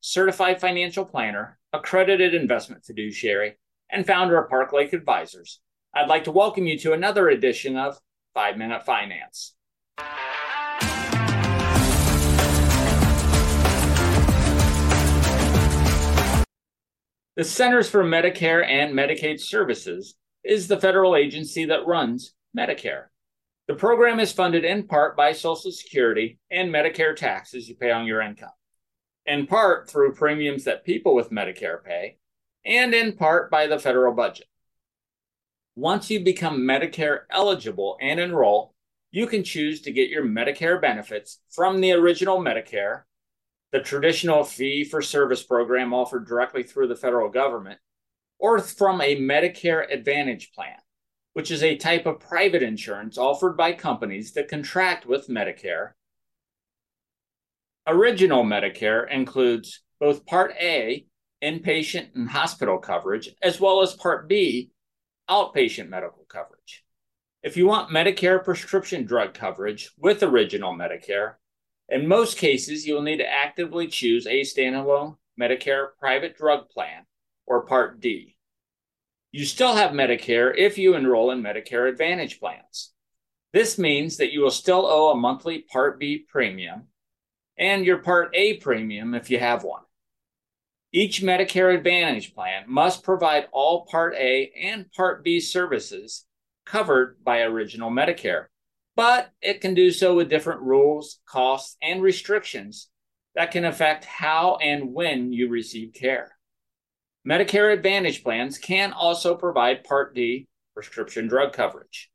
certified financial planner, accredited investment fiduciary, and founder of Park Lake Advisors. I'd like to welcome you to another edition of 5 Minute Finance. The Centers for Medicare and Medicaid Services is the federal agency that runs Medicare. The program is funded in part by Social Security and Medicare taxes you pay on your income, in part through premiums that people with Medicare pay, and in part by the federal budget. Once you become Medicare eligible and enroll, you can choose to get your Medicare benefits from the original Medicare, the traditional fee for service program offered directly through the federal government, or from a Medicare Advantage plan which is a type of private insurance offered by companies that contract with Medicare. Original Medicare includes both Part A, inpatient and hospital coverage, as well as Part B, outpatient medical coverage. If you want Medicare prescription drug coverage with Original Medicare, in most cases, you'll need to actively choose a standalone Medicare private drug plan or Part D. You still have Medicare if you enroll in Medicare Advantage plans. This means that you will still owe a monthly Part B premium and your Part A premium if you have one. Each Medicare Advantage plan must provide all Part A and Part B services covered by Original Medicare, but it can do so with different rules, costs, and restrictions that can affect how and when you receive care. Medicare Advantage plans can also provide Part D prescription drug coverage.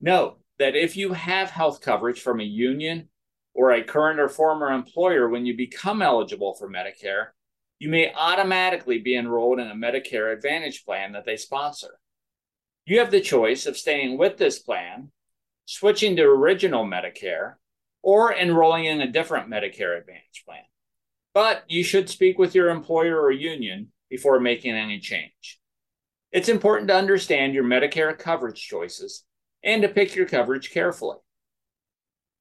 Note that if you have health coverage from a union or a current or former employer when you become eligible for Medicare, you may automatically be enrolled in a Medicare Advantage plan that they sponsor. You have the choice of staying with this plan, switching to original Medicare, or enrolling in a different Medicare Advantage plan. But you should speak with your employer or union before making any change. It's important to understand your Medicare coverage choices and to pick your coverage carefully.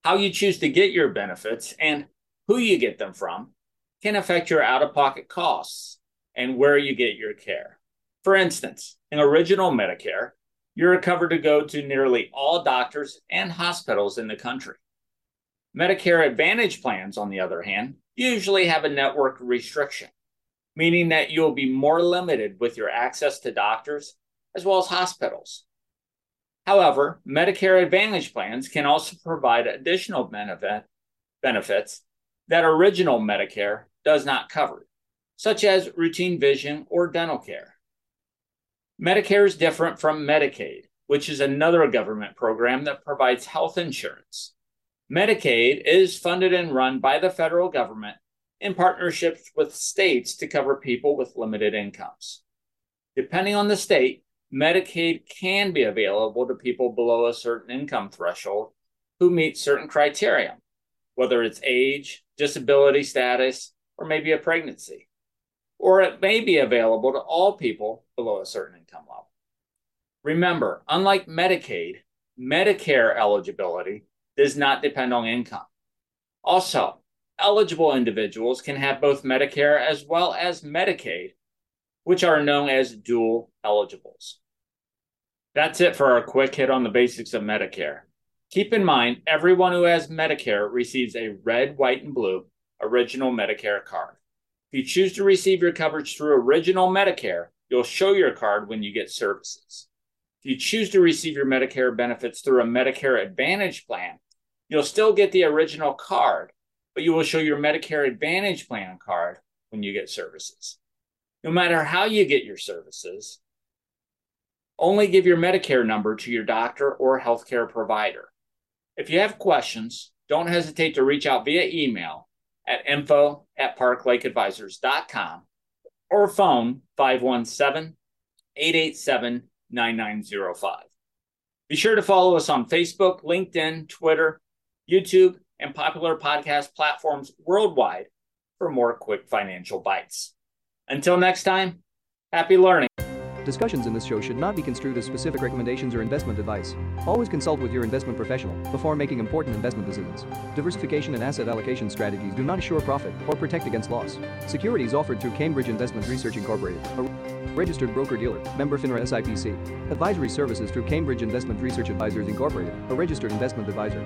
How you choose to get your benefits and who you get them from can affect your out of pocket costs and where you get your care. For instance, in original Medicare, you're covered to go to nearly all doctors and hospitals in the country. Medicare Advantage plans, on the other hand, usually have a network restriction meaning that you'll be more limited with your access to doctors as well as hospitals. However, Medicare Advantage plans can also provide additional benefit, benefits that original Medicare does not cover, such as routine vision or dental care. Medicare is different from Medicaid, which is another government program that provides health insurance. Medicaid is funded and run by the federal government in partnerships with states to cover people with limited incomes. Depending on the state, Medicaid can be available to people below a certain income threshold who meet certain criteria, whether it's age, disability status, or maybe a pregnancy. Or it may be available to all people below a certain income level. Remember, unlike Medicaid, Medicare eligibility does not depend on income. Also, eligible individuals can have both Medicare as well as Medicaid, which are known as dual eligibles. That's it for our quick hit on the basics of Medicare. Keep in mind, everyone who has Medicare receives a red, white, and blue original Medicare card. If you choose to receive your coverage through original Medicare, you'll show your card when you get services. If you choose to receive your Medicare benefits through a Medicare Advantage plan, you'll still get the original card, but you will show your Medicare Advantage plan card when you get services. No matter how you get your services, only give your Medicare number to your doctor or healthcare provider. If you have questions, don't hesitate to reach out via email at info at parklakeadvisors.com or phone 517 887 9905. Be sure to follow us on Facebook, LinkedIn, Twitter, YouTube, and popular podcast platforms worldwide for more quick financial bites. Until next time, happy learning. Discussions in this show should not be construed as specific recommendations or investment advice. Always consult with your investment professional before making important investment decisions. Diversification and asset allocation strategies do not assure profit or protect against loss. Securities offered through Cambridge Investment Research Incorporated, a registered broker-dealer, member FINRA SIPC. Advisory services through Cambridge Investment Research Advisors Incorporated, a registered investment advisor.